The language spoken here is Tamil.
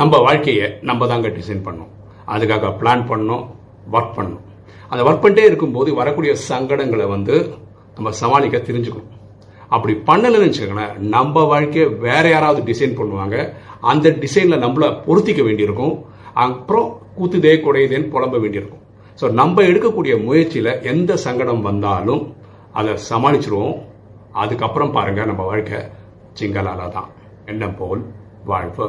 நம்ம வாழ்க்கையை நம்ம தாங்க டிசைன் பண்ணோம். அதுக்காக பிளான் பண்ணோம் ஒர்க் பண்ணோம். அந்த ஒர்க் பண்ணிட்டே இருக்கும்போது வரக்கூடிய சங்கடங்களை வந்து நம்ம சமாளிக்க தெரிஞ்சுக்கணும். அப்படி பண்ணலைன்னு வச்சுக்கோங்களேன் நம்ம வாழ்க்கையை வேற யாராவது டிசைன் பண்ணுவாங்க அந்த டிசைனில் நம்மள பொருத்திக்க வேண்டியிருக்கும். அப்புறம் கூத்துதே குடையுதேன்னு புலம்ப வேண்டியிருக்கும். ஸோ நம்ம எடுக்கக்கூடிய முயற்சியில் எந்த சங்கடம் வந்தாலும் அதை சமாளிச்சிருவோம். அதுக்கப்புறம் பாருங்க நம்ம வாழ்க்கை சிங்கலால தான் என்ன போல் வாழ்வு.